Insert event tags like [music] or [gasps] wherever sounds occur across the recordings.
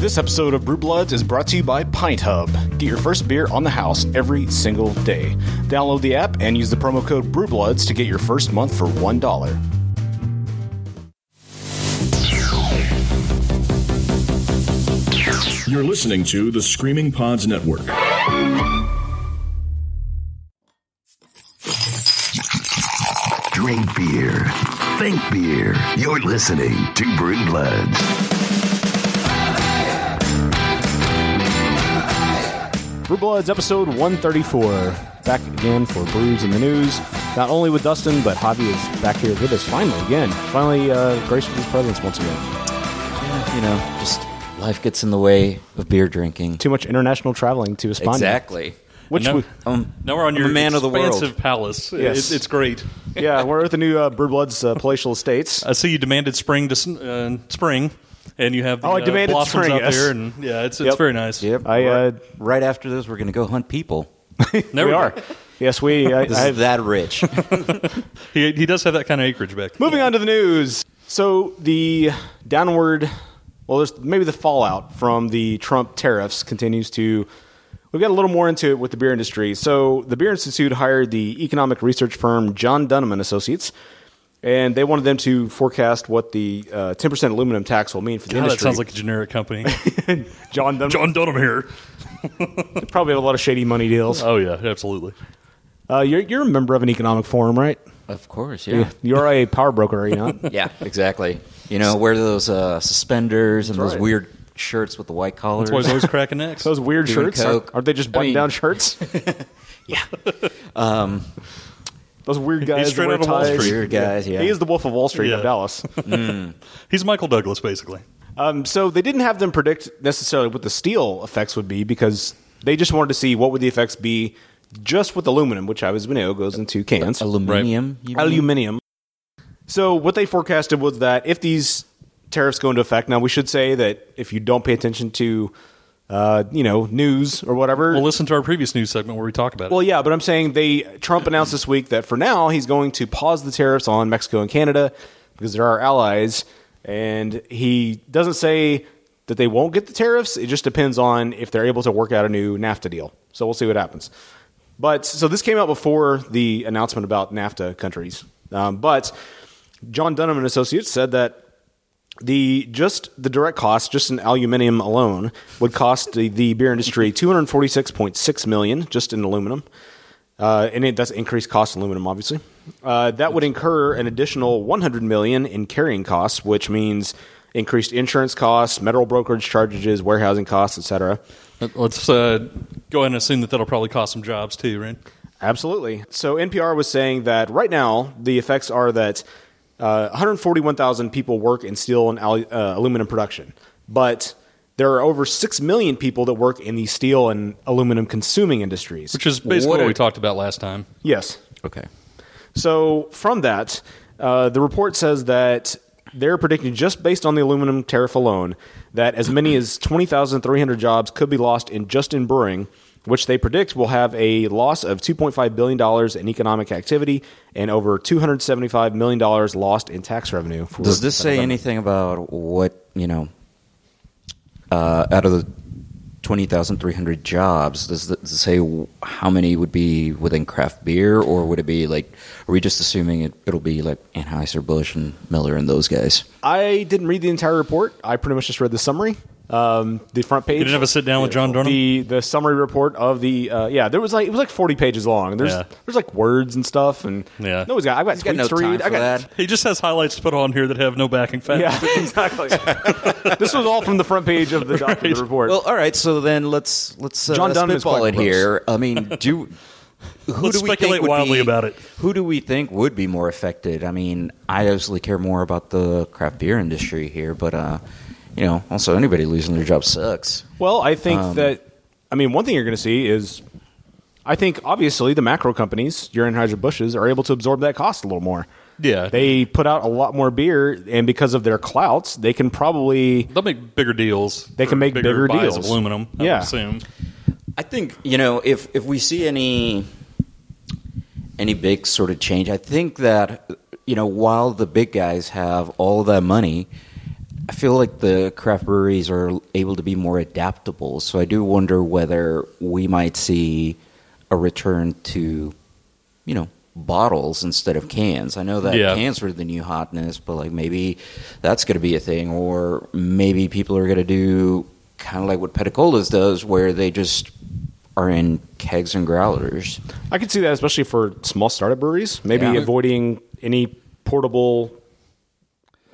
This episode of Brew Bloods is brought to you by Pint Hub. Get your first beer on the house every single day. Download the app and use the promo code BrewBloods to get your first month for $1. You're listening to the Screaming Pods Network. Drink beer. Think beer. You're listening to Brew Bloods. Brew Bloods episode 134. Back again for Brews in the News. Not only with Dustin, but Javi is back here with us finally again. Finally uh, graced with his presence once again. you know, just life gets in the way of beer drinking. Too much international traveling to España. Exactly. Which And we, now, Um, now we're on I'm your man of the world. expansive palace. Yes. It's, it's great. yeah, we're at the new uh, Brew Bloods uh, palatial estates. I see you demanded spring to uh, spring, and you have the Oh, I uh, demanded blossoms spring, out yes. there, and yeah, it's Yep. it's very nice. Yep. I, uh, right, right after this, we're going to go hunt people. [laughs] There we are. Yes, we. [laughs] I, This I is that rich. [laughs] He, he does have that kind of acreage back. Moving on to the news. So the downward, well, there's maybe the fallout from the Trump tariffs continues to. We've got a little more into it with the beer industry. So the Beer Institute hired the economic research firm John Dunham and Associates, and they wanted them to forecast what the uh, 10% aluminum tax will mean for the God, that sounds like a generic company. [laughs] John Dunham. John Dunham here. probably have a lot of shady money deals. Oh yeah, absolutely. Uh, you're, you're a member of an economic forum, right? of course, yeah. You're a power broker, are you not? [laughs] Yeah, exactly. You know, wear those uh, suspenders and those right. weird shirts with the white collars. That's why he's always cracking necks. [laughs] Those weird Doing shirts coke. Aren't, aren't they just I button mean- down shirts? yeah. Those weird guys. that straight wear out of Wall ties. Street. Weird guys, yeah. He is the Wolf of Wall Street Yeah. of Dallas. [laughs] He's Michael Douglas, basically. um, so they didn't have them predict necessarily what the steel effects would be because they just wanted to see what would the effects be just with aluminum, which I was we know goes into cans. Aluminium. you mean? Aluminium. So what they forecasted was that if these tariffs go into effect, now we should say that if you don't pay attention to, uh, you know, news or whatever, Well, listen to our previous news segment where we talk about it. Well, yeah, but I'm saying they Trump announced this week that for now he's going to pause the tariffs on Mexico and Canada because they're our allies, and he doesn't say that they won't get the tariffs. It just depends on if they're able to work out a new NAFTA deal. So we'll see what happens. But so this came out before the announcement about NAFTA countries, um, but John Dunham and Associates said that the just the direct cost, just in aluminium alone, would cost the, the beer industry two hundred forty six point six million just in aluminum, uh, and it does increase cost in aluminum, obviously. Uh, that would incur an additional one hundred million in carrying costs, which means increased insurance costs, metal brokerage charges, warehousing costs, etc. Let's uh, go ahead and assume that that'll probably cost some jobs too, right? Absolutely. So NPR was saying that right now the effects are that uh, 141,000 people work in steel and uh, aluminum production, but there are over six million people that work in the steel and aluminum consuming industries. Which is basically What what, we talked about last time. yes. Okay. So from that, uh, the report says that they're predicting just based on the aluminum tariff alone that as many as 20,300 jobs could be lost in just in brewing, which they predict will have a loss of 2.5 billion dollars in economic activity and over 275 million dollars lost in tax revenue. For Does this say anything about what, you know, uh, out of the 20,300 jobs, does it say how many would be within craft beer, or would it be like, are we just assuming it, it'll be like Anheuser-Busch and Miller and those guys? I didn't read the entire report. I pretty much just read the summary. Um, the front page. You didn't have a sit down with John Dunham? The the summary report of the uh, yeah, there was like it was like forty pages long. There's Yeah. there's like words and stuff and Yeah. No, he's got I've got He's got no to read. time I for got that. He just has highlights to put on here that have no backing facts. yeah, [laughs] exactly. [laughs] this was all from the front page of the, doc- of the report. Well, all right. So then let's let's uh, John Dunham is spitball quite it here. I mean, [laughs] do who Let's do we speculate think would wildly be- about it. Who do we think would be more affected? I mean, I obviously care more about the craft beer industry here, but uh, you know, also anybody losing their job sucks. Well, I think Um, that I mean one thing you're going to see is I think obviously the macro companies, your Anheuser Busches, are able to absorb that cost a little more. Yeah. They put out a lot more beer, and because of their clouts, they can probably They'll make bigger deals. They can make bigger buys deals. of aluminum. I Yeah. would assume. I think you know if if we see any any big sort of change, I think that you know while the big guys have all that money, I feel like the craft breweries are able to be more adaptable. So I do wonder whether we might see a return to, you know, bottles instead of cans. I know that Yeah. cans are the new hotness, but like maybe that's going to be a thing, or maybe people are going to do kind of like what Peticolas does, where they just are in kegs and growlers. I could see that, especially for small startup breweries. Maybe Yeah. avoiding any portable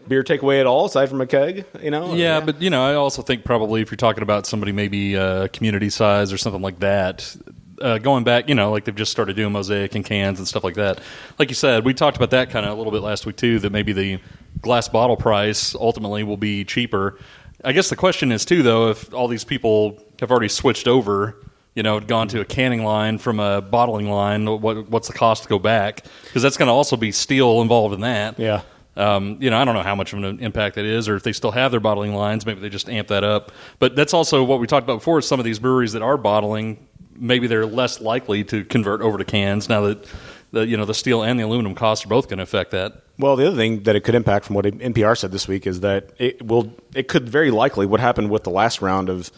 beer takeaway at all, aside from a keg. You know? Yeah, but you know, I also think probably if you're talking about somebody maybe uh, community size or something like that, uh, going back, you know, like they've just started doing mosaic and cans and stuff like that. Like you said, we talked about that kind of a little bit last week too. That maybe the glass bottle price ultimately will be cheaper. I guess the question is too, though, if all these people have already switched over. You know, gone to a canning line from a bottling line. What, what's the cost to go back? Because that's going to also be steel involved in that. Yeah. Um, you know, I don't know how much of an impact that is, or if they still have their bottling lines, maybe they just amp that up. But that's also what we talked about before. Is some of these breweries that are bottling, maybe they're less likely to convert over to cans now that the you know the steel and the aluminum costs are both going to affect that. Well, the other thing that it could impact, from what NPR said this week, is that it will. It could very likely what happened with the last round of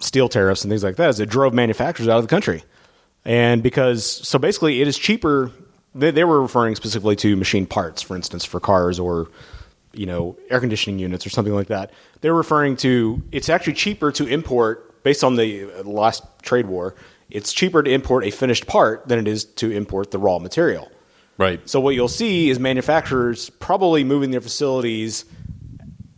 steel tariffs and things like that is it drove manufacturers out of the country, and because so basically it is cheaper. They, they were referring specifically to machine parts, for instance, for cars or you know air conditioning units or something like that. They're referring to it's actually cheaper to import based on the uh, last trade war. It's cheaper to import a finished part than it is to import the raw material. Right. So what you'll see is manufacturers probably moving their facilities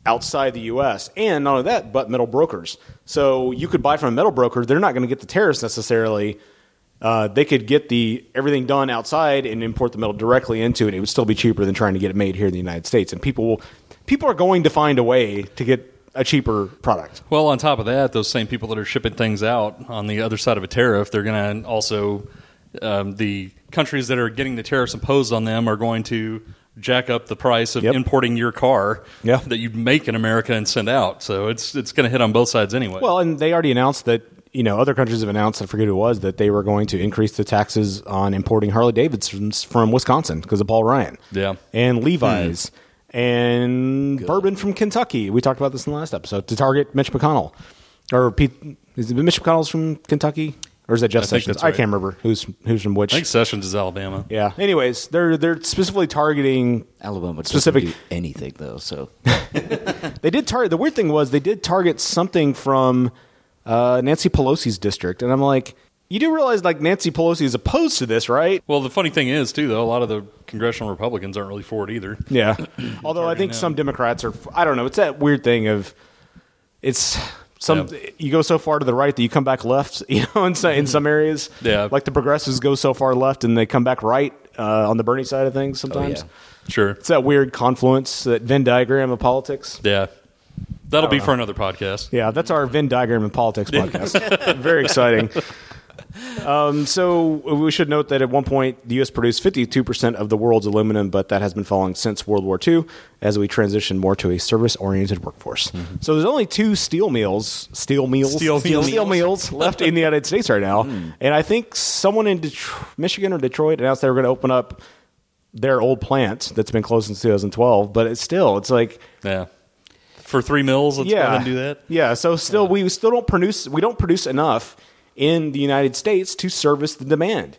outside the U.S. and not only that, but metal brokers. So you could buy from a metal broker; they're not going to get the tariffs necessarily. Uh, they could get the everything done outside and import the metal directly into it. It would still be cheaper than trying to get it made here in the United States. And people will, people are going to find a way to get a cheaper product. Well, on top of that, those same people that are shipping things out on the other side of a tariff, they're going to also um, the countries that are getting the tariffs imposed on them are going to jack up the price of Yep. importing your car Yeah. that you make in America and send out. So it's it's going to hit on both sides anyway. Well, and they already announced that you know other countries have announced. I forget who it was that they were going to increase the taxes on importing Harley Davidsons from Wisconsin because of Paul Ryan. Yeah. and hmm. Levi's and bourbon from Kentucky. We talked about this in the last episode to target Mitch McConnell or Pete. Is it Mitch McConnell's from Kentucky or is that Jeff I Sessions? that's I can't remember who's who's from which. I think Sessions is Alabama. Yeah. Anyways, they're they're specifically targeting Alabama doesn't Specific- do anything though, so [laughs] They did target. The weird thing was they did target something from uh, Nancy Pelosi's district, and I'm like, you do realize like Nancy Pelosi is opposed to this, right? Well, the funny thing is, too, though, a lot of the congressional Republicans aren't really for it either. Yeah. [laughs] Although I think now. some Democrats are. I don't know. It's that weird thing of it's some. You go so far to the right that you come back left. [laughs] You know, in some, in some areas. Yeah. Like the progressives go so far left and they come back right uh, on the Bernie side of things. Sometimes yeah. Sure. it's that weird confluence, that Venn diagram of politics. Yeah. That'll be for another podcast. Yeah, that's our Venn diagram in politics podcast. [laughs] Very exciting. Um, so we should note that at one point the U.S. produced 52% of the world's aluminum, but that has been falling since World War II as we transition more to a service-oriented workforce. So there's only two steel mills, steel mills, Steel [laughs] steel, mills. mills left in the United States right now, and I think someone in Michigan or Detroit announced they were going to open up their old plant that's been closed since 2012. But it's still, it's like Yeah. For three mills, let's go ahead and do that. yeah. So still, we still don't produce. We don't produce enough in the United States to service the demand.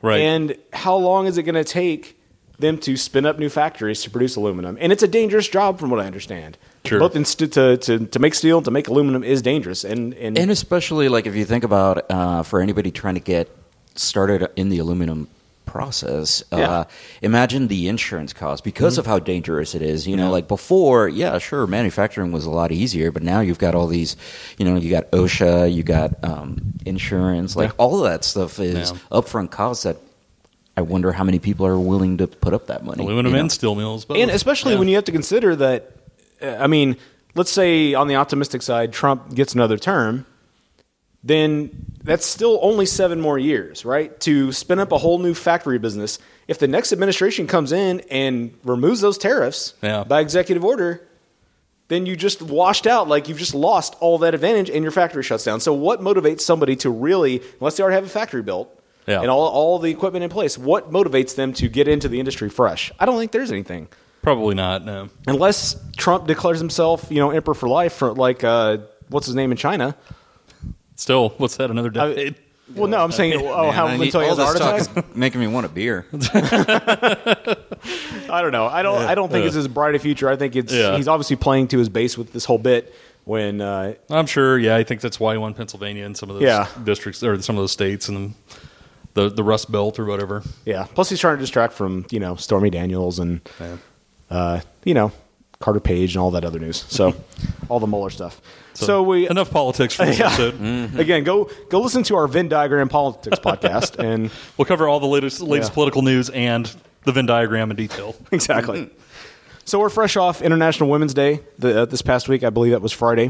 Right. And how long is it going to take them to spin up new factories to produce aluminum? And it's a dangerous job, from what I understand. Sure. Both in st- to, to to make steel and to make aluminum is dangerous. And and, and especially like if you think about uh, for anybody trying to get started in the aluminum process Yeah. uh, imagine the insurance cost because of how dangerous it is you know like before yeah sure manufacturing was a lot easier but now you've got all these you know you got osha you got um, insurance like all of that stuff is Yeah. upfront costs that i wonder how many people are willing to put up that money Aluminum you know? and steel mills. Both. and especially Yeah. when you have to consider that. uh, I mean, let's say on the optimistic side, Trump gets another term, then that's still only seven more years, right? To spin up a whole new factory business. If the next administration comes in and removes those tariffs Yeah. by executive order, then you just washed out, like you've just lost all that advantage and your factory shuts down. So, what motivates somebody to really, unless they already have a factory built Yeah. and all, all the equipment in place, what motivates them to get into the industry fresh? I don't think there's anything. Probably not. No. unless Trump declares himself, you know, emperor for life, for like uh, what's his name in China. Still, what's that? Another I- decade? well, no, I'm saying, [laughs] oh, Man, how I need- until he all has a this heart talk attack. is making me want a beer. [laughs] [laughs] I don't know. I don't. I don't think it's his bright a future. I think it's Yeah. he's obviously playing to his base with this whole bit. When uh, I'm sure. Yeah, I think that's why he won Pennsylvania and some of those Yeah. districts or some of those states and the the Rust Belt or whatever. yeah, plus he's trying to distract from you know Stormy Daniels and uh, you know Carter Page and all that other news. So all the Mueller stuff. So, we enough politics for this Yeah. episode. [laughs] again go go listen to our Venn diagram politics podcast [laughs] and We'll cover all the latest latest Yeah. political news and the Venn diagram in detail. [laughs] exactly. So we're fresh off International Women's Day the, uh, this past week. I believe that was Friday.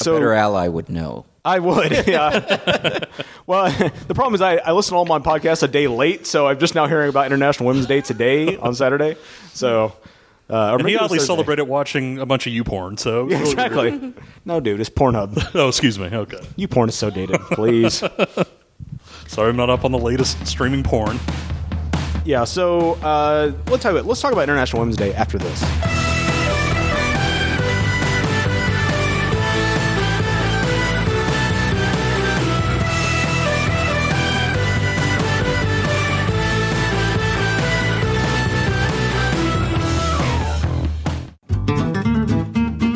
A So better ally would know. I would, yeah. well, the problem is I, I listen to all my podcasts a day late, so I'm just now hearing about International Women's Day today on Saturday. So, uh, or he oddly celebrated watching a bunch of you porn. So [laughs] Yeah, exactly. [laughs] no, dude, it's Pornhub. [laughs] Oh, excuse me. Okay, You porn is so dated. Please. sorry, I'm not up on the latest streaming porn. yeah. So uh, let's talk about let's talk about International Women's Day after this.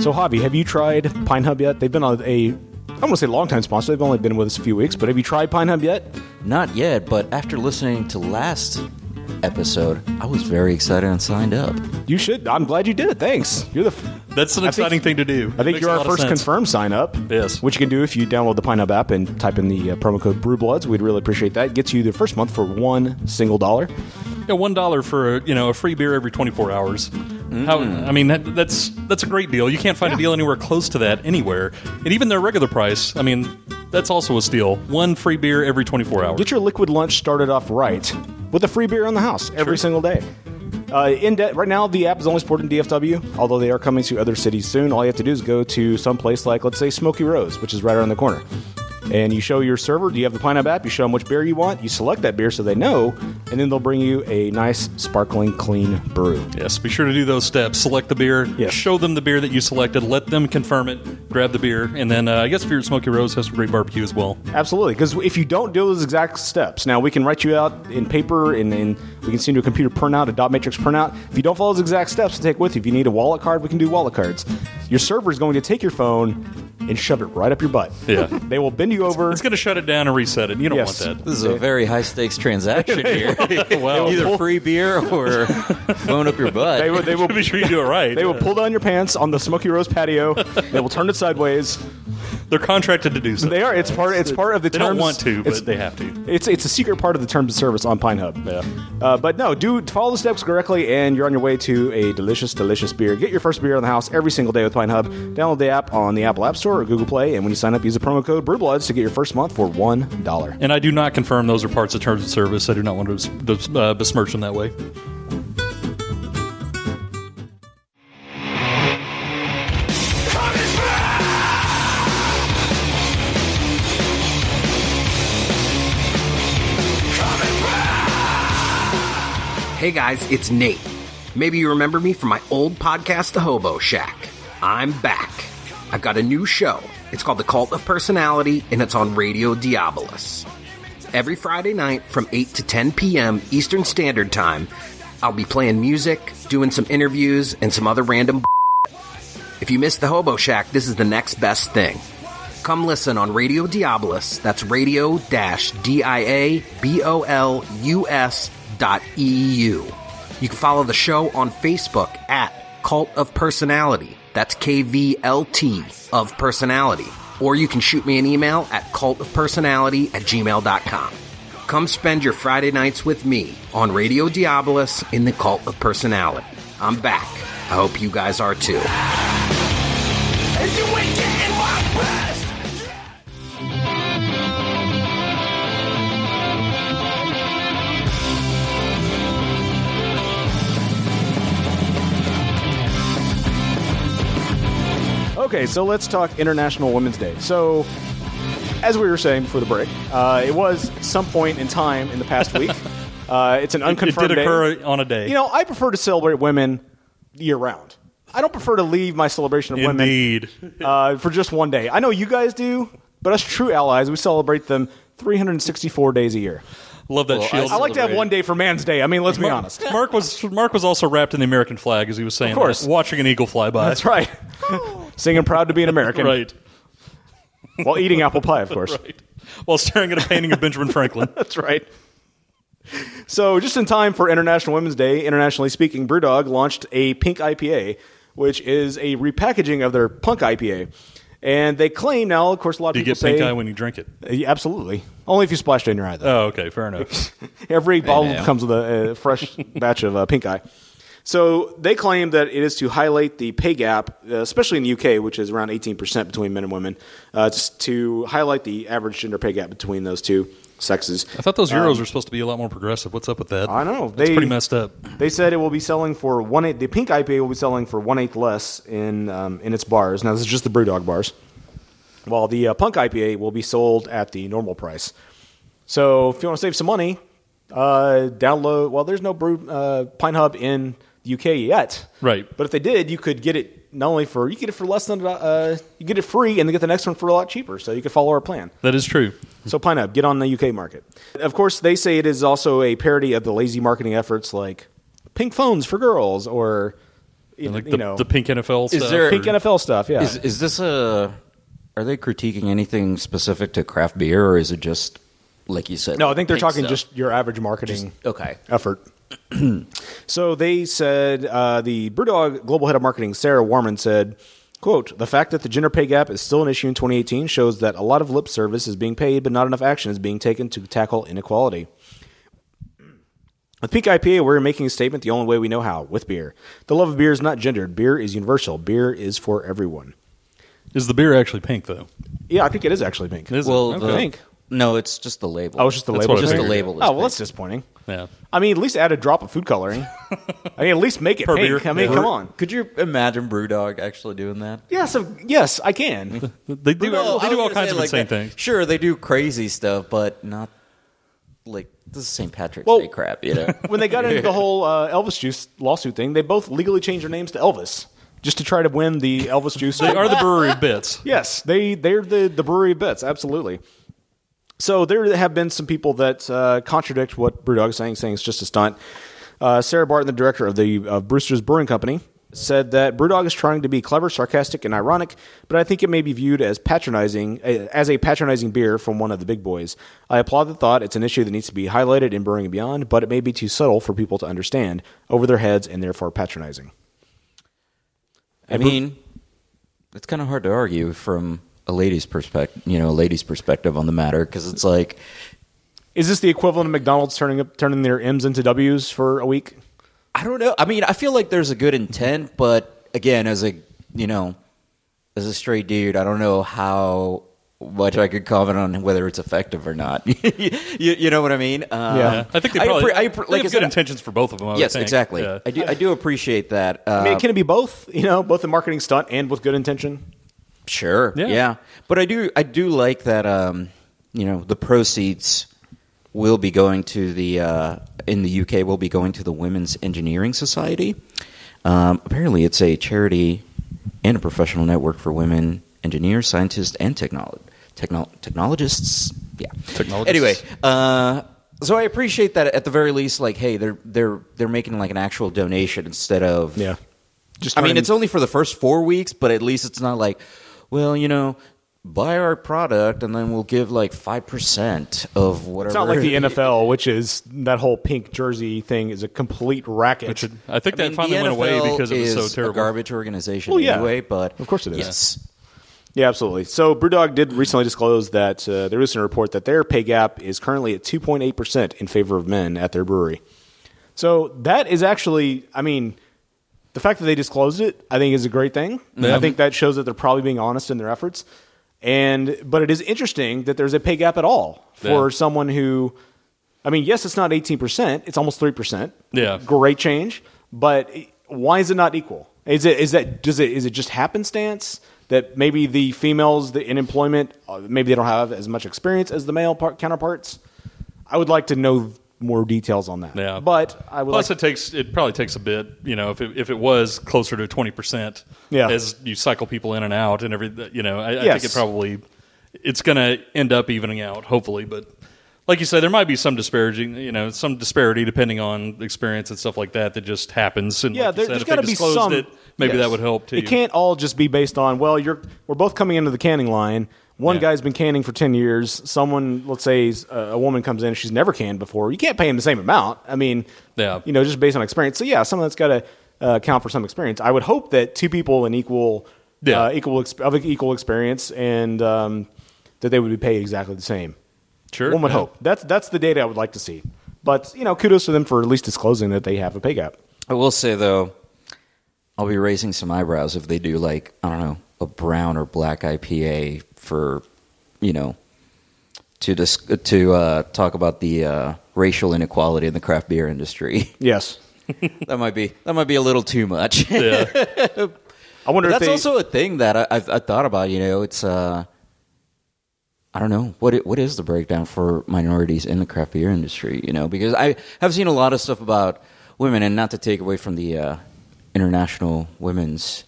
So, Javi, have you tried PintHub yet? They've been on a, I don't want to say long time sponsor. They've only been with us a few weeks, but have you tried PintHub yet? Not yet, but after listening to last episode, I was very excited and signed up. You should. I'm glad you did it. Thanks. You're the. f- That's an I think- exciting thing to do. I think Makes you're a our lot of first sense. confirmed sign up. Yes. Which you can do if you download the PintHub app and type in the uh, promo code BrewBloods. We'd really appreciate that. Gets you the first month for one single dollar. Yeah, one dollar for a, you know a free beer every 24 hours. How, I mean, that, that's that's a great deal. You can't find a deal anywhere close to that anywhere. And even their regular price, I mean, that's also a steal. One free beer every 24 hours. Get your liquid lunch started off right with a free beer on the house every single day. Uh, in de- right now, the app is only supported in DFW, although they are coming to other cities soon. All you have to do is go to some place like, let's say, Smoky Rose, which is right around the corner. And you show your server, do you have the PintHub app? You show them which beer you want. You select that beer so they know, and then they'll bring you a nice, sparkling, clean brew. Yes, be sure to do those steps. Select the beer. Yes. Show them the beer that you selected. Let them confirm it. Grab the beer, and then uh, I guess if you're at Smoky Rose, has some great barbecue as well. Absolutely, because if you don't do those exact steps, now we can write you out in paper and, and we can send you a computer printout, a dot matrix printout. If you don't follow those exact steps to take with you, if you need a wallet card, we can do wallet cards. Your server is going to take your phone and shove it right up your butt. Yeah. [laughs] they will bend you over. It's going to shut it down and reset it. You don't Yes. want that. This is a very high stakes transaction [laughs] here. [laughs] Wow. Either free beer or phone up your butt. They will, they will, [laughs] be sure you do it right. they will pull down your pants on the Smoky Rose patio. they will turn it sideways. They're contracted to do so. They are. It's part. It's part of the They terms. don't want to, it's- but they have to. It's it's a secret part of the terms of service on PintHub. Yeah. Uh, but no, do follow the steps correctly, and you're on your way to a delicious, delicious beer. Get your first beer in the house every single day with PintHub. Download the app on the Apple App Store or Google Play, and when you sign up, use the promo code BrewBloods to get your first month for one dollar. And I do not confirm those are parts of terms of service. I do not want to bes- uh, besmirch them that way. Hey guys, it's Nate. Maybe you remember me from my old podcast, The Hobo Shack. I'm back. I've got a new show. It's called The Cult of Personality, and it's on Radio Diabolus. Every Friday night from 8 to 10 p.m. Eastern Standard Time, I'll be playing music, doing some interviews, and some other random If you missed The Hobo Shack, this is the next best thing. Come listen on Radio Diabolus. That's radio D-I-A-B-O-L-U-S dot E-U. You can follow the show on Facebook at Cult of Personality. That's K-V-L-T of Personality. Or you can shoot me an email at cultofpersonality at gmail.com. Come spend your Friday nights with me on Radio Diabolus in the Cult of Personality. I'm back. I hope you guys are too. Okay, so let's talk International Women's Day. So, as we were saying before the break, uh, it was some point in time in the past [laughs] week. Uh, it's an unconfirmed. It did day. occur on a day. You know, I prefer to celebrate women year round. I don't prefer to leave my celebration of Indeed. women uh, for just one day. I know you guys do, but us true allies, we celebrate them 364 days a year. Love that Well, shield. I like to have one day for Man's Day. I mean, let's be honest. Mark was Mark was also wrapped in the American flag as he was saying, Of course. that, watching an eagle fly by. That's right. [laughs] Singing proud to be an American right, while eating apple pie, of [laughs] course. right. While staring at a painting of Benjamin Franklin. [laughs] That's right. So, just in time for International Women's Day, internationally speaking, Brewdog launched a pink IPA, which is a repackaging of their punk IPA. And they claim now, of course, a lot of Do you people get pink say, eye when you drink it? Yeah, absolutely. Only if you splashed it in your eye, though. Oh, okay, fair enough. [laughs] Every bottle now. comes with a, a fresh [laughs] batch of uh, pink eye. So they claim that it is to highlight the pay gap, uh, especially in the UK, which is around 18% between men and women, uh, just to highlight the average gender pay gap between those two sexes. I thought those Euros were supposed to be a lot more progressive. What's up with that? Um, I know. That's They- pretty messed up. They said it will be selling for one eighth. The pink IPA will be selling for one eighth less in um, in its bars. Now this is just the BrewDog bars, while the uh, punk IPA will be sold at the normal price. So if you want to save some money, uh, download. Well, there's no brew uh, PintHub in the UK yet, Right. But if they did, you could get it not only for you get it for less than uh, you get it free, and then get the next one for a lot cheaper. So you could follow our plan. That is true. So PintHub, get on the UK market. Of course, they say it is also a parody of the lazy marketing efforts like pink phones for girls or you, Like you the, know the pink NFL Is stuff. there- pink NFL stuff. Yeah, Is is this a? Are they critiquing anything specific to craft beer, or is it just like you said? no, I think they're talking stuff? just your average marketing okay. effort. [clears throat] so they said uh, the BrewDog global head of marketing Sarah Warman said. Quote, the fact that the gender pay gap is still an issue in 2018 shows that a lot of lip service is being paid, but not enough action is being taken to tackle inequality. With Pink IPA, we're making a statement the only way we know how with beer. The love of beer is not gendered. Beer is universal. Beer is for everyone. Is the beer actually pink though? Yeah, I think it is actually pink. Is it? Well, Okay. the, Pink. No, it's just the label. Oh, it's just the That's label. what I just the figured. label. is Oh, well, that's disappointing. Yeah. I mean, at least add a drop of food coloring. [laughs] I mean, at least make it Per pink. beer. I mean, Yeah. come on. Could you imagine BrewDog actually doing that? Yes, of- yes, I can. [laughs] They do. No, they I do all gonna kinds say of like insane that. things. Sure, they do crazy stuff, but not like this is St. Patrick's Well- Day crap, you know. [laughs] when they got into the whole uh, Elvis Juice lawsuit thing, they both legally changed their names to Elvis just to try to win the Elvis Juice. They are the brewery of bits. Yes, they they're the the brewery of bits, absolutely. So there have been some people that uh, contradict what Brewdog is saying, saying it's just a stunt. Uh, Sarah Barton, the director of the of Brewster's Brewing Company, said that Brewdog is trying to be clever, sarcastic, and ironic, but I think it may be viewed as patronizing as a patronizing beer from one of the big boys. I applaud the thought; it's an issue that needs to be highlighted in Brewing and Beyond, but it may be too subtle for people to understand, over their heads, and therefore patronizing. I mean, it's kind of hard to argue from a lady's perspective, you know, a lady's perspective on the matter because it's like, Is this the equivalent of McDonald's turning up, turning their M's into W's for a week? I don't know. I mean, I feel like there's a good intent, but again, as a you know, as a straight dude, I don't know how much I could comment on whether it's effective or not. [laughs] you, you know what I mean? Uh, Yeah. I think they probably. appre- I they appre- like have I good said, intentions for both of them. I yes, exactly. Yeah. I do. I do appreciate that. Uh, I mean, can it be both? You know, both a marketing stunt and with good intention. Sure. Yeah. Yeah. But I do I do like that um you know the proceeds will be going to the uh, in the UK will be going to the Women's Engineering Society. Um, apparently it's a charity and a professional network for women engineers, scientists and technolo- techno- technologists. Yeah. Technologists. Anyway, uh so I appreciate that at the very least like hey they're they're they're making like an actual donation instead of Yeah. Just I mean, it's only for the first four weeks, but at least it's not like, well, you know, buy our product and then we'll give like five percent of whatever. It's not like the NFL, which is that whole pink jersey thing is a complete racket. Which I think I that mean, finally the went away because it was is so terrible. A garbage organization, Well, yeah. anyway. But Of course it is. Yes, yeah, absolutely. So Brewdog did recently disclose that uh, there is a report that their pay gap is currently at 2.8 percent in favor of men at their brewery. So that is actually, I mean, the fact that they disclosed it, I think, is a great thing. Yeah. I think that shows that they're probably being honest in their efforts. And but it is interesting that there's a pay gap at all for Yeah. someone who, I mean, yes, it's not 18 percent; it's almost three percent. Yeah. great change. But why is it not equal? Is it is that does it is it just happenstance that maybe the females that in employment uh, maybe they don't have as much experience as the male part, counterparts? I would like to know more details on that. Yeah, but I would Plus, like, it takes it probably takes a bit. You know, if it, if it was closer to twenty percent, Yeah. as you cycle people in and out and everything, you know, I, I think it probably it's going to end up evening out. Hopefully, but like you said, there might be some disparaging, you know, some disparity depending on experience and stuff like that that just happens. And yeah, like there, you said, there's if got to be some. It, maybe yes. that would help too. It can't all just be based on well, you're we're both coming into the canning line. One Yeah. guy's been canning for ten years. Someone, let's say, a a woman comes in, she's never canned before. You can't pay him the same amount. I mean, Yeah. you know, just based on experience. So yeah, someone that's got to uh, count for some experience. I would hope that two people in equal, Yeah. uh, equal ex- of equal experience, and um, that they would be paid exactly the same. Sure, One would yeah. hope. That's that's the data I would like to see. But you know, kudos to them for at least disclosing that they have a pay gap. I will say though, I'll be raising some eyebrows if they do like I don't know a brown or black IPA for you know to dis- to uh, talk about the uh, racial inequality in the craft beer industry. [laughs] Yes. [laughs] that might be that might be a little too much. Yeah. [laughs] I wonder that's they, also a thing that I, I've, I've thought about. You know, it's uh, I don't know what it, what is the breakdown for minorities in the craft beer industry. You know, because I have seen a lot of stuff about women, and not to take away from the uh, International Women's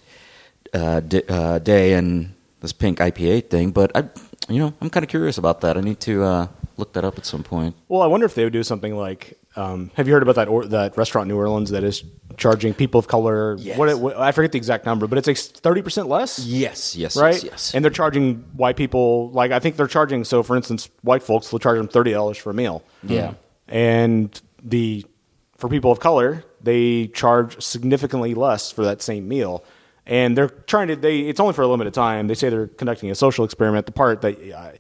uh, uh, Day and this pink IPA thing, but I, you know, I'm kind of curious about that. I need to uh, look that up at some point. Well, I wonder if they would do something like. Um, have you heard about that or, that restaurant in New Orleans that is charging people of color? Yes. What, what I forget the exact number, but it's like thirty percent less. Yes, yes, right. yes, yes. And they're charging white people like I think they're charging. So, for instance, white folks will charge them thirty dollars for a meal. Yeah. And the for people of color, they charge significantly less for that same meal. And they're trying to. They it's only for a limited time. They say they're conducting a social experiment. The part that uh,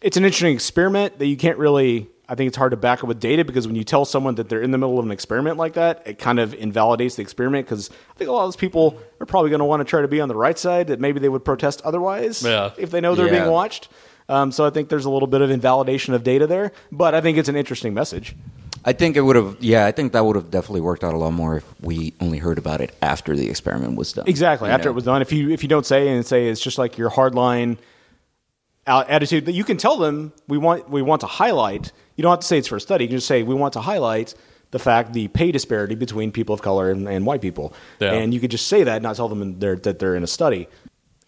it's an interesting experiment that you can't really I think it's hard to back up with data because when you tell someone that they're in the middle of an experiment like that, it kind of invalidates the experiment because I think a lot of those people are probably going to want to try to be on the right side that maybe they would protest otherwise Yeah. if they know they're Yeah. being watched. Um, so I think there's a little bit of invalidation of data there, but I think it's an interesting message. I think it would have. Yeah, I think that would have definitely worked out a lot more if we only heard about it after the experiment was done. Exactly. You After know? it was done, if you if you don't say and say it's just like your hardline attitude that you can tell them we want we want to highlight. You don't have to say it's for a study. You can just say we want to highlight the fact the pay disparity between people of color and, and white people, Yeah. and you could just say that, not tell them in their, that they're in a study.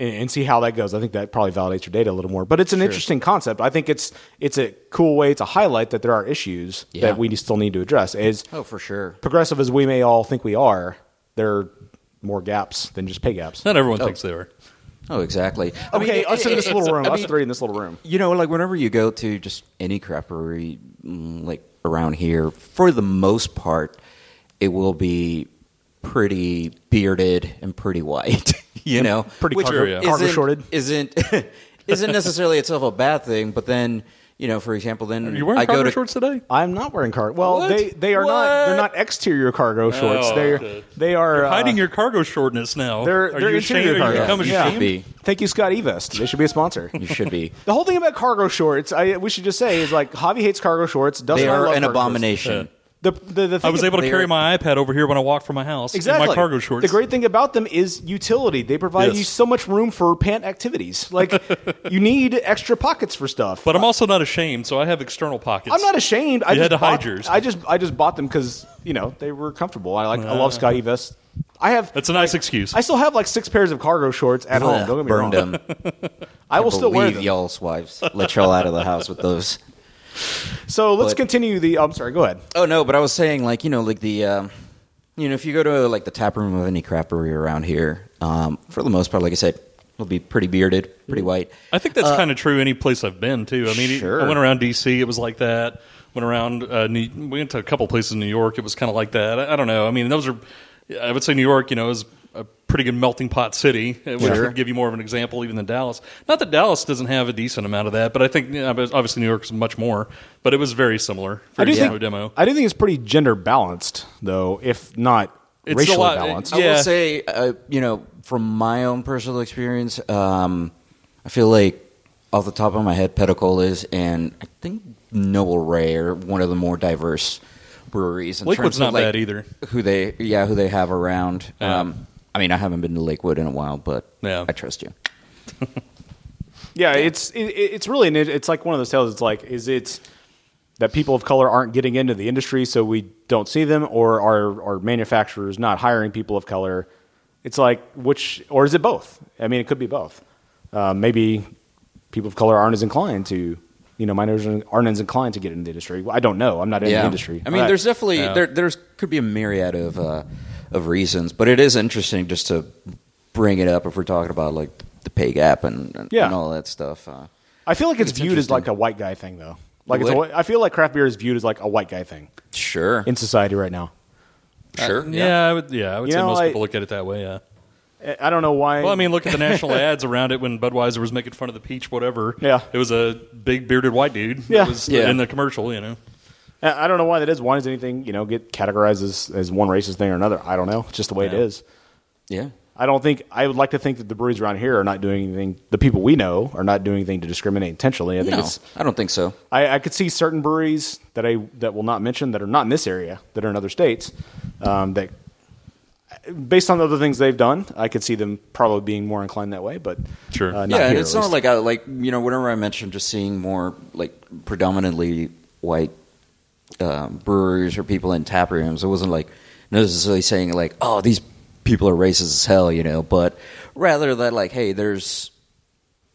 And, and see how that goes. I think that probably validates your data a little more. But it's an interesting concept. I think it's it's a cool way to highlight that there are issues Yeah. that we still need to address. As Oh, for sure. progressive as we may all think we are, there are more gaps than just pay gaps. Not everyone oh. thinks they are. Oh, exactly. I Okay, mean, us it- in this it- little room, I us mean, three in this little room. You know, like whenever you go to just any crappery, like around here, for the most part, it will be pretty bearded and pretty white. [laughs] [laughs] You know, Pretty Which cargo- yeah. cargo isn't- shorted. Isn't [laughs] isn't necessarily itself a bad thing, but then you know, for example, then Are you wearing I go cargo to shorts today? I'm not wearing cargo. Well, What? they they are not. They're not exterior cargo shorts. Oh, they're okay. they are You're uh, hiding your cargo shortness now. They're are they're you interior ashamed? Are you cargo. becoming yeah. ashamed? be. Thank you, SCOTTeVEST. They should be a sponsor. [laughs] you should be. the whole thing about cargo shorts, I we should just say is like Javi hates cargo shorts. Dustin They and I are love an cargo shorts. abomination. The, the, the I was able to carry my iPad over here when I walked from my house exactly in my cargo shorts. The great thing about them is utility. They provide Yes. you so much room for pant activities. Like [laughs] you need extra pockets for stuff. but I'm also not ashamed, so I have external pockets. I'm not ashamed. I You just had to hide yours. I just I just bought them because you know they were comfortable. I like I love uh-huh. SCOTTeVEST. I have That's a nice excuse. I still have like six pairs of cargo shorts at home. Don't get me Burned wrong. them. [laughs] I will still wear them. y'all's wives let y'all out of the house with those. [laughs] So let's But- continue the. oh, I'm sorry. Go ahead. Oh no, but I was saying like you know like the um, you know if you go to like the tap room of any crap brewery around here, um, for the most part, like I said, it'll be pretty bearded, pretty white. I think that's kind of true any place I've been too. I mean, Uh, Sure. I went around DC, it was like that. Went around, uh, New, we went to a couple places in New York, it was kind of like that. I, I don't know. I mean, those are, I would say New York, you know, is a pretty good melting pot city, which Sure. would give you more of an example even than Dallas. Not that Dallas doesn't have a decent amount of that, but I think you know, obviously New York is much more. But it was very similar. I Very do think demo. I do think it's pretty gender balanced though, if not It's racially lot- balanced. I Yeah. will say, uh, you know, from my own personal experience, um, I feel like off the top of my head, Peticolas and I think Noble Rey are one of the more diverse breweries. In Lakewood's terms of, not like, bad either. Who they, yeah, who they have around. Yeah. Um, I mean, I haven't been to Lakewood in a while, but Yeah. I trust you. [laughs] Yeah, it's it, it's really it's like one of those tales. It's like is it that people of color aren't getting into the industry, so we don't see them, or are are manufacturers not hiring people of color? It's like which, or is it both? I mean, it could be both. Uh, maybe people of color aren't as inclined to, you know, minorities aren't as inclined to get into the industry. I don't know. I'm not in the industry. I mean, But- there's definitely there there's could be a myriad of uh, of reasons, but it is interesting just to bring it up if we're talking about like the pay gap and, and, Yeah. and all that stuff. Uh, I feel like it's, it's viewed as like a white guy thing, though. Like it's a, What? whi- I feel like craft beer is viewed as like a white guy thing sure, in society right now. sure, Yeah, I would. Yeah, I would You say know, most I- people look at it that way. Yeah. I- I don't know why. Well, I mean, look at the national [laughs] ads around it when Budweiser was making fun of the peach, whatever. Yeah. it was a big bearded white dude. Yeah. that was Yeah. in the commercial. You know. I I don't know why that is. Why does anything you know get categorized as, as one racist thing or another? I don't know. It's just the way it Yeah. is. yeah. I don't think I would like to think that the breweries around here are not doing anything. The people we know are not doing anything to discriminate intentionally. I think No, it's. I don't think so. I, I could see certain breweries that I that will not mention that are not in this area that are in other states um, that, based on the other things they've done, I could see them probably being more inclined that way. But Sure. uh, not yeah, and here, it's not like I like you know whenever I mention just seeing more like predominantly white um, brewers or people in tap rooms, it wasn't like necessarily saying like oh these people are racist as hell, you know, but rather that like hey there's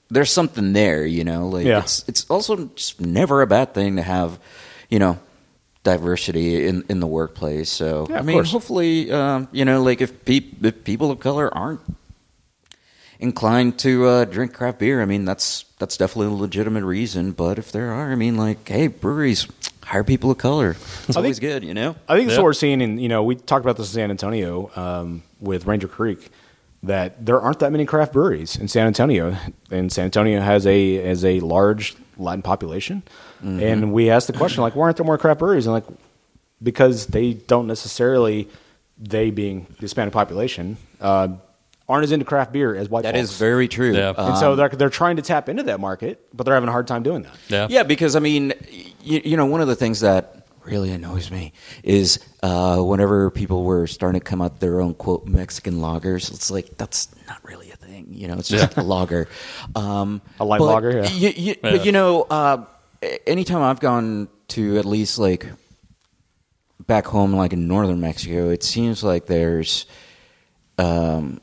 there's something there, you know, like Yeah. it's it's also just never a bad thing to have, you know. Diversity in, in the workplace, so Yeah, I mean, course. hopefully, um, you know, like if, peop if people of color aren't inclined to uh, drink craft beer, I mean that's that's definitely a legitimate reason. But if there are, I mean, like, hey, breweries hire people of color. It's I always think- good, you know. I think that's Yeah. what we're seeing in you know we talked about this in San Antonio um, with Ranger Creek that there aren't that many craft breweries in San Antonio, and San Antonio has a has a large Latin population, and we asked the question like, why aren't there more craft breweries? And like, because they don't necessarily, they being the Hispanic population, uh, aren't as into craft beer as white. That folks. is very true. Yeah. and so they're they're trying to tap into that market, but they're having a hard time doing that. Yeah. Yeah, because I mean, you, you know, one of the things that really annoys me is uh, whenever people were starting to come out their own quote Mexican lagers. It's like that's not really a thing, you know. It's just a lager, um, A light but lager, yeah. y- y- Yeah. But you know, uh, anytime I've gone to at least like back home, like in northern Mexico, it seems like there's, um,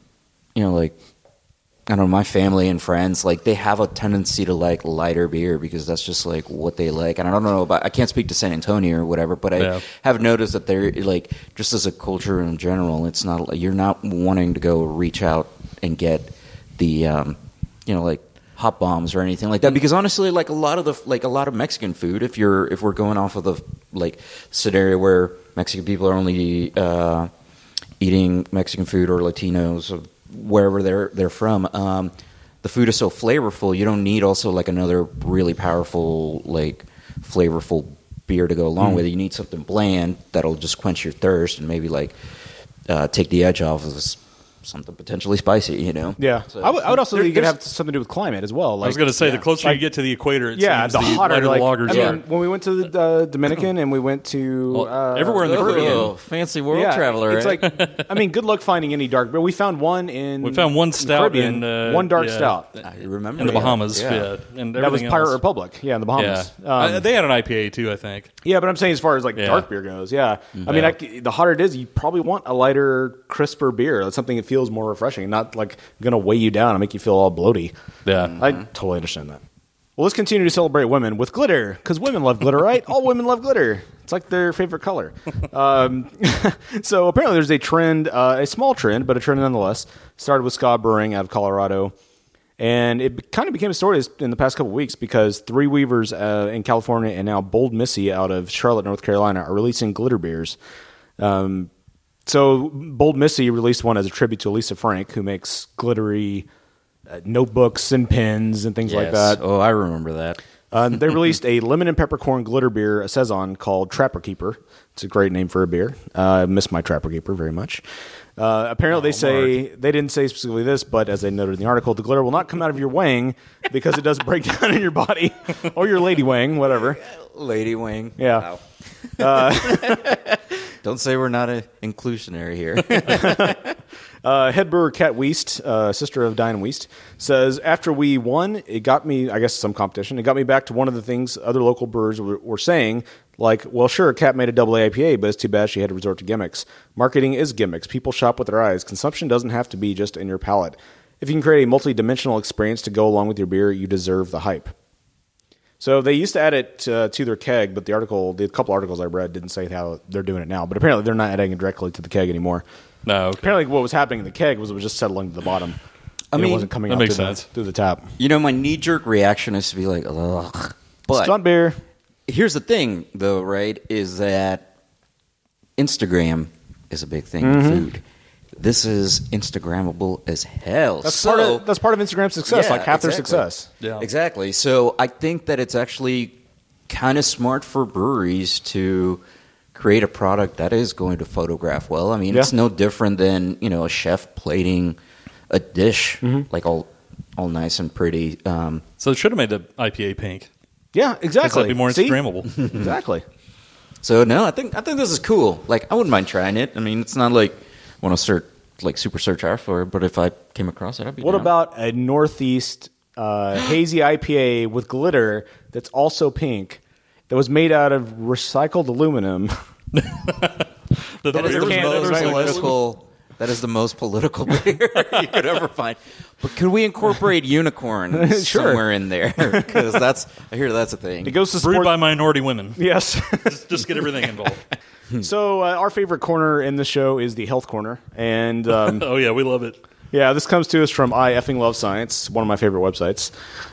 you know, like I don't know, my family and friends, like they have a tendency to like lighter beer because that's just like what they like. And I don't know about, I can't speak to San Antonio or whatever, but I Yeah. have noticed that they're like, just as a culture in general, it's not, you're not wanting to go reach out and get the, um, you know, like hop bombs or anything like that. Because honestly, like a lot of the, like a lot of Mexican food, if you're, if we're going off of the, like scenario where Mexican people are only, uh, eating Mexican food or Latinos or wherever they're they're from. Um, the food is so flavorful. You don't need also like another really powerful like flavorful beer to go along with it. You need something bland that'll just quench your thirst and maybe like uh, take the edge off of something potentially spicy. You know? Yeah, So- I, would, I would also There- think it could have something to do with climate as well. Like, I was going to say yeah. the closer Like, you get to the equator, it yeah, seems the hotter lighter like, the lagers I are. mean, when we went to the uh, Dominican and we went to Well, uh, everywhere in the Oh, Caribbean. fancy world yeah, traveler. It's right? like, I mean, good luck finding any dark beer. We found one in. We found one stout Caribbean, in, uh, one dark yeah. stout. I remember in the. Bahamas, yeah, Yeah. and That was Pirate else. Republic. Yeah, in the Yeah, Bahamas. Um, Uh, they had an IPA too, I think. yeah, but I'm saying as far as like dark beer goes, yeah. I mean, the hotter it is, you probably want a lighter, crisper beer. That's something that feels more refreshing, not like going to weigh you down and make you feel all bloaty. Yeah. I totally understand that. Well, let's continue to celebrate women with glitter because women love glitter, right? All women love glitter. It's like their favorite color. [laughs] Um, [laughs] so apparently, there's a trend, uh, a small trend, but a trend nonetheless. Started with Ska Brewing out of Colorado, and it kind of became a story in the past couple of weeks because Three Weavers uh, in California and now Bold Missy out of Charlotte, North Carolina, are releasing glitter beers. Um, so Bold Missy released one as a tribute to Lisa Frank, who makes glittery uh, notebooks and pens and things like that. Oh, I remember that. Uh, they [laughs] released a lemon and peppercorn glitter beer, a saison called Trapper Keeper. It's a great name for a beer. Uh, I miss my Trapper Keeper very much. Uh, apparently, they say they didn't say specifically this, but as they noted in the article, the glitter will not come out of your wang because it doesn't break [laughs] down in your body or your lady wang, whatever. Lady Wing. Yeah. Wow. [laughs] Don't say we're not a inclusionary here. [laughs] Uh, head brewer Kat Wiest, uh, sister of Dianne Wiest, says after we won, it got me. I guess some competition. It got me back to one of the things other local brewers were, were saying. Like, well, sure, Kat made a double IPA, but it's too bad she had to resort to gimmicks. Marketing is gimmicks. People shop with their eyes. Consumption doesn't have to be just in your palate. If you can create a multi-dimensional experience to go along with your beer, you deserve the hype. So they used to add it uh, to their keg, but the article, the couple articles I read, didn't say how they're doing it now. But apparently, they're not adding it directly to the keg anymore. No, okay. Apparently, what was happening in the keg was it was just settling to the bottom. I mean, it wasn't coming that out makes through, sense. The, through the tap. You know, my knee jerk reaction is to be like, ugh. But Stunt beer. here's the thing, though, right? Is that Instagram is a big thing in food. This is Instagrammable as hell. That's so, part of that's part of Instagram's success, Yeah, like half their exactly. success. Yeah. Exactly. So I think that it's actually kind of smart for breweries to create a product that is going to photograph well. I mean, Yeah. it's no different than you know a chef plating a dish Mm-hmm. like all all nice and pretty. Um, So it should have made the IPA pink. Yeah, exactly. that'd be more See? Instagrammable. [laughs] exactly. so no, I think I think this is cool. Like I wouldn't mind trying it. I mean, it's not like I want to search like super search out for it, but if I came across it, I'd be. What down. about a Northeast uh, [gasps] hazy IPA with glitter that's also pink that was made out of recycled aluminum? [laughs] [laughs] The, That is the most political. That is the most political [laughs] beer you could ever find. But could we incorporate unicorn Sure. somewhere in there? Because that's I hear that's a thing. It goes to brewed support. by minority women. yes. Just, just get everything involved. [laughs] so uh, our favorite corner in the show is the health corner, and um, [laughs] oh yeah, we love it. Yeah, this comes to us from I effing love science, one of my favorite websites.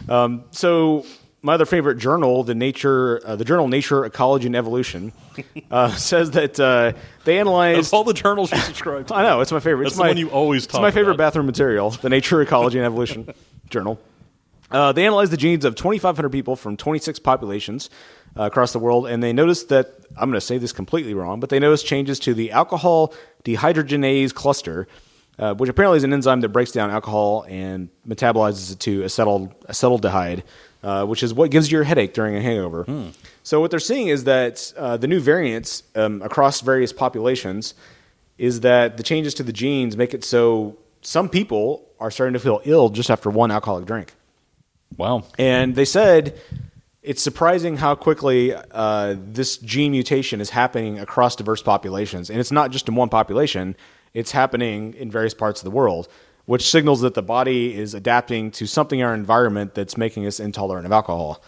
Um, so my other favorite journal, the Nature, uh, the journal Nature, Ecology, and Evolution, [laughs] uh, says that uh, they analyzed. Of all the journals you subscribe to. I know it's my favorite. That's it's the my, one you always It's my favorite about. bathroom material, the Nature, Ecology, and Evolution journal. Uh, they analyzed the genes of 2,500 people from 26 populations uh, across the world, and they noticed that I'm going to say this completely wrong, but they noticed changes to the alcohol dehydrogenase cluster, uh, which apparently is an enzyme that breaks down alcohol and metabolizes it to acetyl acetaldehyde, uh, which is what gives you your headache during a hangover. So what they're seeing is that uh, the new variants um, across various populations is that the changes to the genes make it so some people are starting to feel ill just after one alcoholic drink. Wow. And they said it's surprising how quickly uh, this gene mutation is happening across diverse populations. And it's not just in one population, it's happening in various parts of the world, which signals that the body is adapting to something in our environment that's making us intolerant of alcohol.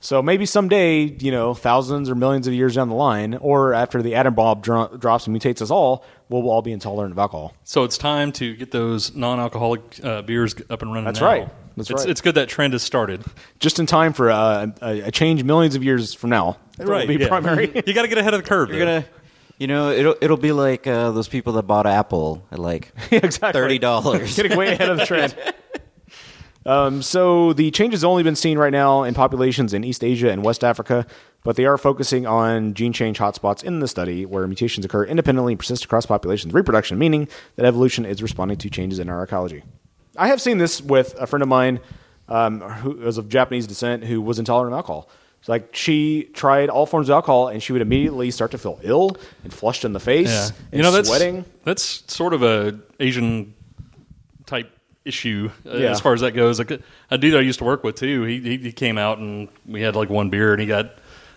So maybe someday, you know, thousands or millions of years down the line, or after the atom bomb dro- drops and mutates us all, we'll all be intolerant of alcohol. So it's time to get those non-alcoholic uh, beers up and running. That's now. right. That's it's, right. It's good that trend has started. Just in time for uh, a, a change millions of years from now. That will be yeah. primary. [laughs] you got to get ahead of the curve. You're gonna, you know, it'll it'll be like uh, those people that bought Apple at like [laughs] exactly. thirty dollars. Getting way ahead of the trend. [laughs] Um, so the change has only been seen right now in populations in East Asia and West Africa, but they are focusing on gene change hotspots in the study where mutations occur independently and persist across populations. Reproduction, meaning that evolution is responding to changes in our ecology. I have seen this with a friend of mine um, who was of Japanese descent who was intolerant of alcohol. It's like she tried all forms of alcohol and she would immediately start to feel ill and flushed in the face Yeah. and You know, that's sweating. that's sort of a Asian type issue uh, Yeah. as far as that goes. Like a dude I used to work with too. He, he he came out and we had like one beer and he got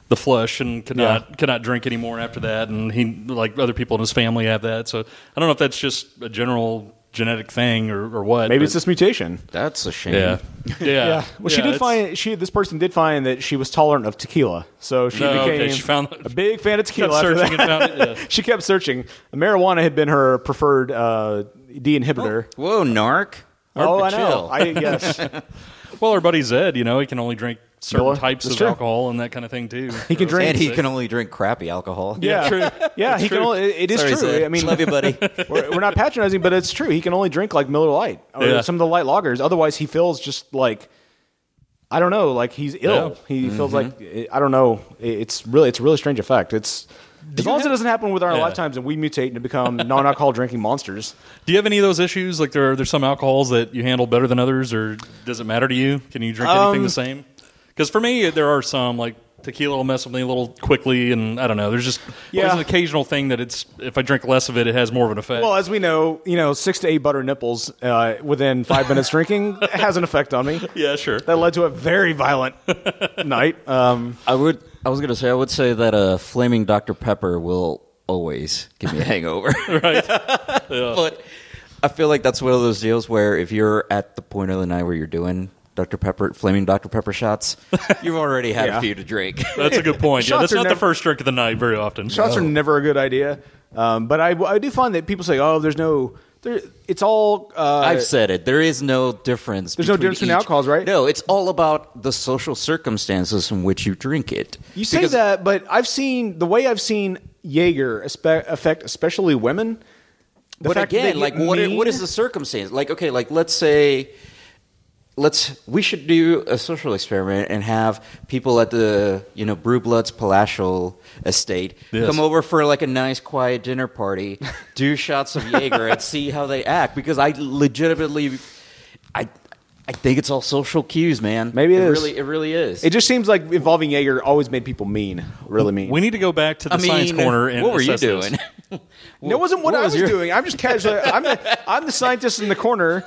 the flush and could Yeah. not could not drink anymore after that. And he like other people in his family have that. So I don't know if that's just a general genetic thing or, or what. Maybe but- it's this mutation. That's a shame. yeah yeah Well, she did find she. This person did find that she was tolerant of tequila, so she No, became okay, she found- a big fan of [laughs] kept tequila. after searching that. and found it. Yeah. [laughs] she kept searching. Marijuana had been her preferred uh, D inhibitor. Whoa, narc. Oh, I know. I yes, [laughs] Well, our buddy Zed, you know, he can only drink certain Miller? types That's of true. alcohol and that kind of thing too. [laughs] He can drink- and he can only drink crappy alcohol. yeah, true. [laughs] yeah. He can. Only, it it is Sorry, true. Zed. I mean, love you, buddy. [laughs] we're, we're not patronizing, but it's true. He can only drink like Miller Lite or Yeah. some of the light lagers. Otherwise, he feels just like I don't know, like he's ill. Yeah. He feels Mm-hmm. like I don't know. It's really it's a really strange effect. It's as long as it doesn't happen with our Yeah. lifetimes and we mutate and become non-alcohol drinking monsters. Do you have any of those issues? Like there are there's some alcohols that you handle better than others, or does it matter to you? Can you drink anything Um, the same? Because for me, there are some like tequila will mess with me a little quickly, and I don't know. There's just Yeah. there's an occasional thing that it's if I drink less of it, it has more of an effect. Well, as we know, you know, six to eight butter nipples uh, within five minutes [laughs] drinking has an effect on me. yeah, sure. That led to a very violent [laughs] night. Um, I would. I was gonna say. I would say that a flaming Dr Pepper will always give me a hangover. [laughs] right. but I feel like that's one of those deals where if you're at the point of the night where you're doing Dr Pepper, flaming Dr Pepper shots, [laughs] you've already had Yeah. a few to drink. [laughs] That's a good point. yeah, Shots that's are not never- the first drink of the night very often. shots are never a good idea. Um, but I, I do find that people say, "Oh, there's no." There, it's all. Uh, I've said it. There is no difference. There's no between difference between each- alcohols, right? No, it's all about the social circumstances in which you drink it. You say Because- that, but I've seen the way I've seen Jaeger espe- affect, especially women. The but fact that they again, like what? i- mean- what is the circumstance? Like, okay, like let's say, let's we should do a social experiment and have people at the you know Brew Bloods palatial estate Yes. come over for like a nice quiet dinner party, [laughs] do shots of Jaeger, and see how they act. Because I legitimately, I. I think it's all social cues, man. Maybe it is. really, it really is. It just seems like involving Jaeger always made people mean, really mean. We need to go back to the I mean, science corner and what were you assess this. doing? [laughs] No, it wasn't what, what I was was your- doing. I'm just casually. I'm the, I'm the scientist in the corner,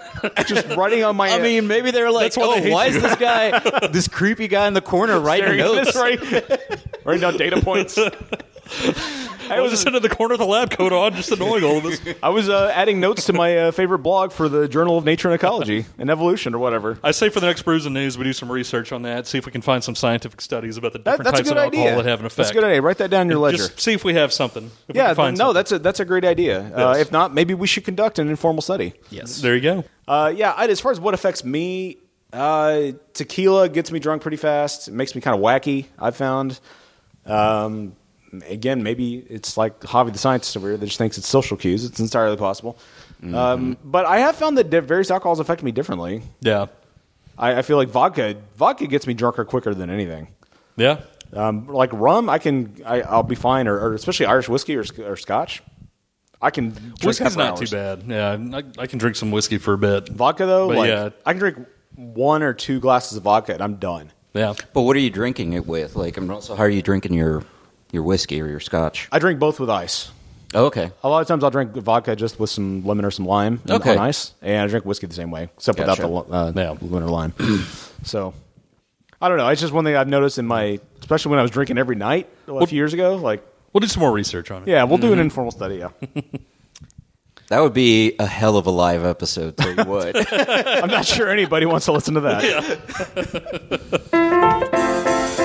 just writing on my. I mean, maybe they're like, That's why oh, hate why you." is this guy, this creepy guy in the corner writing notes? right, writing down data points. [laughs] [laughs] I was just sitting in the corner with a lab coat on, just annoying all of us. [laughs] I was uh, adding notes to my uh, favorite blog for the Journal of Nature and Ecology [laughs] and Evolution or whatever. I say for the next Brews and News, we do some research on that, see if we can find some scientific studies about the That, different that's a types good of alcohol idea. that have an effect. That's a good idea. Write that down in your ledger. Just see if we have something. If we yeah, can find no, something. that's a that's a great idea. Uh, Yes. if not, maybe we should conduct an informal study. yes. There you go. Uh, yeah, I, as far as what affects me, uh, tequila gets me drunk pretty fast. It makes me kind of wacky. I've found. Um, again, maybe it's like Javi the scientist over here that just thinks it's social cues. It's entirely possible. Um, but I have found that various alcohols affect me differently. Yeah. I, I feel like vodka vodka gets me drunker quicker than anything. Yeah. Um, like rum, I can I, I'll be fine, or, or especially Irish whiskey or, or Scotch. I can drink that Whiskey's not hours. too bad. Yeah, I, I can drink some whiskey for a bit. Vodka though, like yeah. I can drink one or two glasses of vodka and I'm done. Yeah. But what are you drinking it with? Like, I'm also, how are you drinking your your whiskey or your scotch? I drink both with ice. Oh, okay. A lot of times I'll drink vodka just with some lemon or some lime and- Okay. on ice, and I drink whiskey the same way, except Gotcha. without the uh, Yeah. lemon or lime. [clears throat] so I don't know. It's just one thing I've noticed in my, especially when I was drinking every night a few years ago. Like, We'll do some more research on it. yeah, we'll do Mm-hmm. an informal study. Yeah, [laughs] That would be a hell of a live episode. Tell you what. [laughs] I'm not sure anybody wants to listen to that. [laughs]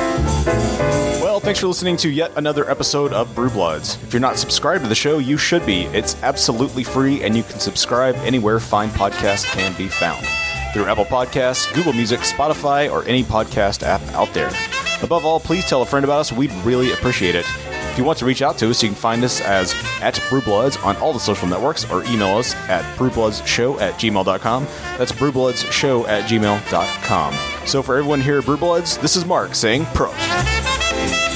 Well, thanks for listening to yet another episode of Brew Bloods. If you're not subscribed to the show, you should be. It's absolutely free, and you can subscribe anywhere fine podcasts can be found through Apple Podcasts, Google Music, Spotify, or any podcast app out there. Above all, please tell a friend about us. We'd really appreciate it. If you want to reach out to us, you can find us as at Brewbloods on all the social networks or email us at brewbloodsshow at gmail.com. That's brewbloodsshow at gmail.com. So for everyone here at Brewbloods, this is Mark saying Prost. Thank you.